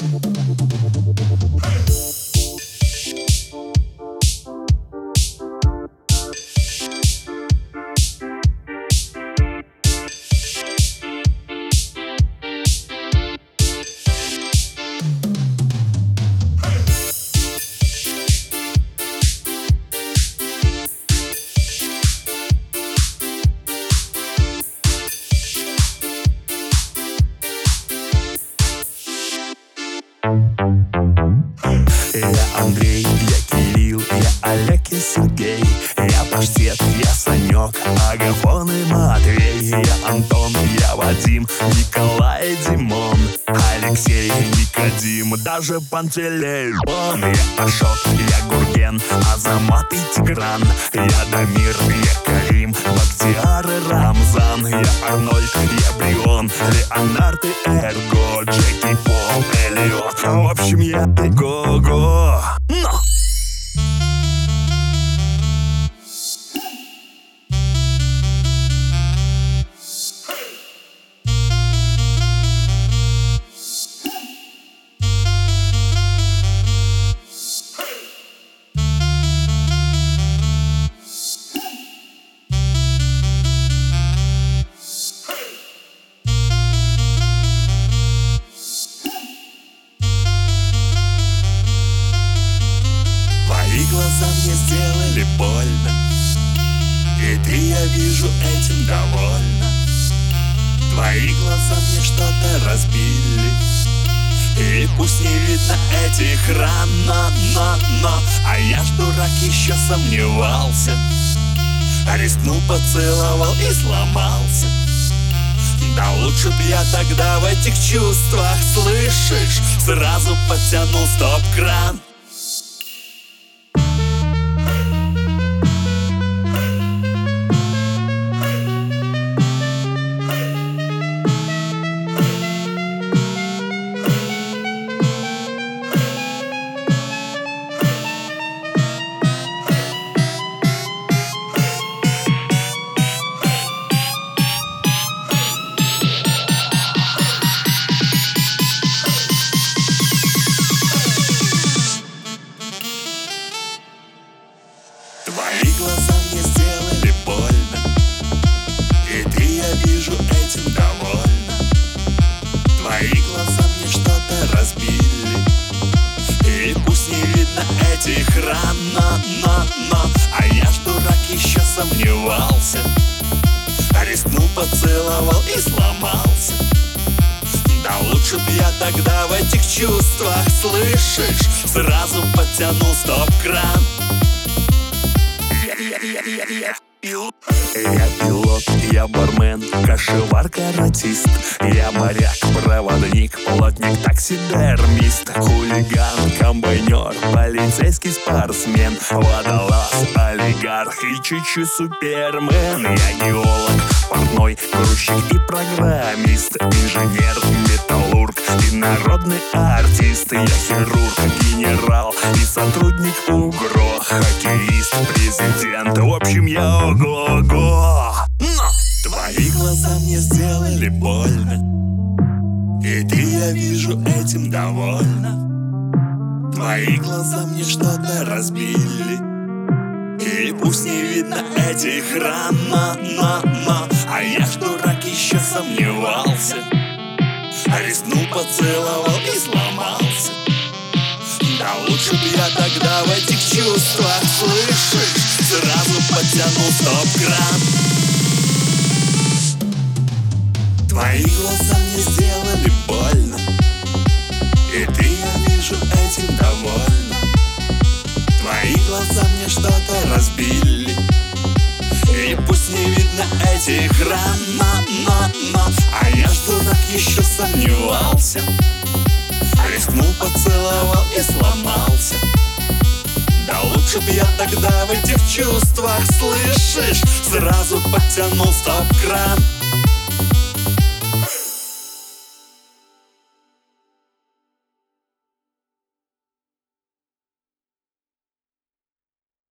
Я Я Паштет, я Санек, Агафон и Матвей. Я Антон, я Вадим, Николай Димон Алексей, Никодим, даже Пантелеймон. Я Ашот, я Гурген, Азамат и Тигран. Я Дамир, я Карим, Бактиар и Рамзан. Я Арнольд, я Брион, Леонард и Эрго Джеки Пол, Элиот В общем, я Го-го Твои глаза мне сделали больно. И ты, я вижу, этим довольна. Твои глаза мне что-то разбили. И пусть не видно этих ран, но, но, но А я ж дурак еще сомневался. Рискнул, поцеловал и сломался. Да лучше б я тогда в этих чувствах, слышишь Сразу подтянул стоп-кран Твои глаза мне сделали больно. И ты, я вижу, этим довольна. Твои глаза мне что-то разбили. И пусть не видно этих ран, но, но, но. А я ж дурак еще сомневался. А Рискнул, поцеловал и сломался. Да лучше б я тогда в этих чувствах, слышишь? Сразу подтянул стоп-кран я пилот, я бармен, кошевар, каратист Я моряк, проводник, плотник, таксидермист. Хулиган, комбайнер, полицейский спортсмен. Водолаз, олигарх и чуть-чуть супермен. Я геолог, портной, грузчик и программист. Инженер, металлург и народный артист Я хирург, генерал и сотрудник УГРО Хоккеист, президент, в общем я ого-го. Но! Твои глаза мне сделали больно. И ты, я вижу, этим довольна Твои глаза мне что-то разбили. И пусть не видно этих ран, но, но А я ж дурак еще Рискнул, поцеловал и сломался. Да лучше б я тогда в этих чувствах, слышишь Сразу подтянул стоп-кран. Твои глаза мне сделали больно И ты, я вижу, этим довольна. Твои глаза мне что-то разбили этих ран, но, но, А я ж дурак еще сомневался. Рискнул, поцеловал и сломался. Да лучше б я тогда в этих чувствах, слышишь Сразу подтянул стоп-кран